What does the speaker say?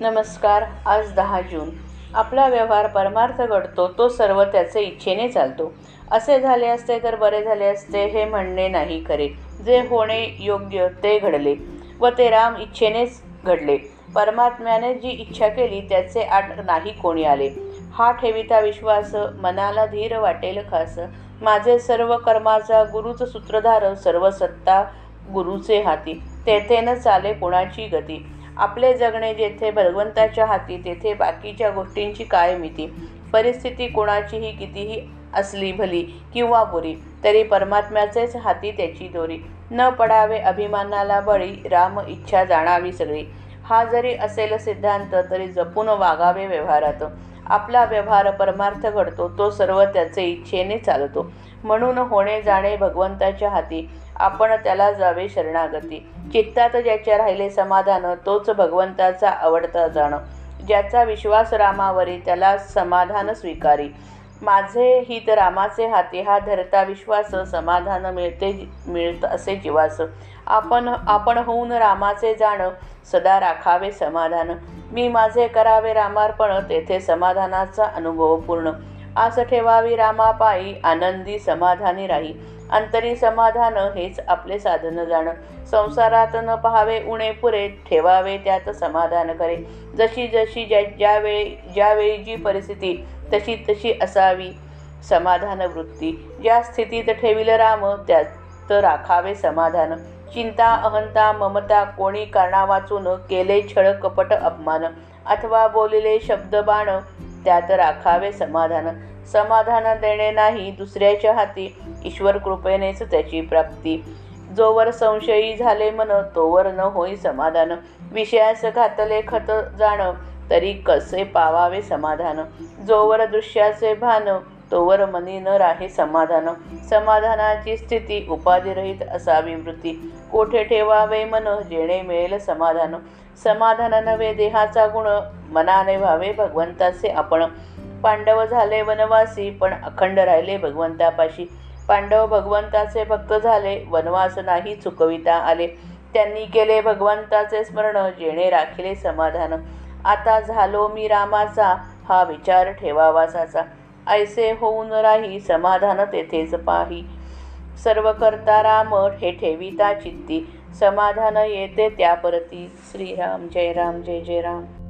नमस्कार आज दहा जून. आपला व्यवहार परमार्थ घडतो तो सर्व त्याचे इच्छेने चालतो. असे झाले असते तर बरे झाले असते हे म्हणणे नाही खरे. जे होणे योग्य ते घडले व ते राम इच्छेनेच घडले. परमात्म्याने जी इच्छा केली त्याचे आठ नाही कोणी आले. हा ठेविता विश्वास मनाला धीर वाटेल खास. माझे सर्व कर्माचा गुरुच सूत्रधार सर्व सत्ता गुरुचे हाती. तेथे न चाले कोणाची गती. आपले जगणे जेथे भगवंताच्या हाती तेथे बाकीच्या गोष्टींची काय मिती? परिस्थिती कोणाचीही कितीही असली भली किंवा बुरी तरी परमात्म्याचेच हाती त्याची दोरी. न पडावे अभिमानाला बळी राम इच्छा जाणावी सगळी. हा जरी असेल सिद्धांत तरी जपून वागावे व्यवहारात. आपला व्यवहार परमार्थ घडतो तो सर्व त्याचे इच्छेने चालतो. म्हणून होणे जाणे भगवंताच्या हाती आपण त्याला जावे शरणागती. चित्तात ज्याच्या राहिले समाधान तोच भगवंताचा आवडता जाणं. ज्याचा विश्वास रामावरी त्याला समाधान स्वीकारी. माझे हित रामाचे हाती हा धरता विश्वास समाधान मिळते मिळत असे जीवास. आपण आपण होऊन रामाचे जाण सदा राखावे समाधान. मी माझे करावे रामार्पण तेथे समाधानाचा अनुभव पूर्ण. आस ठेवावी रामापायी आनंदी समाधानी राही. अंतरी समाधान हेच आपले साधन जाण. संसारात न पहावे उणे पुरे ठेवावे त्यात समाधान करे. जशी जशी ज्या ज्यावेळी ज्यावेळी जी परिस्थिती तशी तशी असावी समाधान वृत्ती. ज्या स्थितीत ठेविल राम त्यात राखावे समाधान. चिंता अहंता ममता कोणी कारणा वाचून केले छळ कपट अपमान. अथवा बोलिले शब्द बाण त्यात राखावे समाधान. समाधान देणे नाही दुसऱ्याच्या हाती. ईश्वर कृपेनेच त्याची प्राप्ती. जोवर संशयी झाले मन तोवर न होई समाधान. विषयास घातले खत जाण तरी कसे पावावे समाधान? जोवर दृश्याचे भान तोवर मनी न राहे समाधान. समाधानाची स्थिती उपाधिरहित असावी वृत्ती कोठे ठेवावे मन जेणे मिळेल समाधान. समाधान नव्हे देहाचा गुण मनाने व्हावे भगवंताचे आपण पांडव झाले वनवासी पण अखंड राहिले भगवंतापाशी. पांडव भगवंताचे भक्त झाले वनवास नाही चुकविता आले. त्यांनी केले भगवंताचे स्मरण जेणे राखिले समाधान. आता झालो मी रामाचा हा विचार ठेवावासाचा. ऐसे होऊन राही समाधान तेथेच पाही. सर्व करता राम हे ठेविता चित्ती. समाधान येते त्या परती श्रीराम जय राम जय जय राम.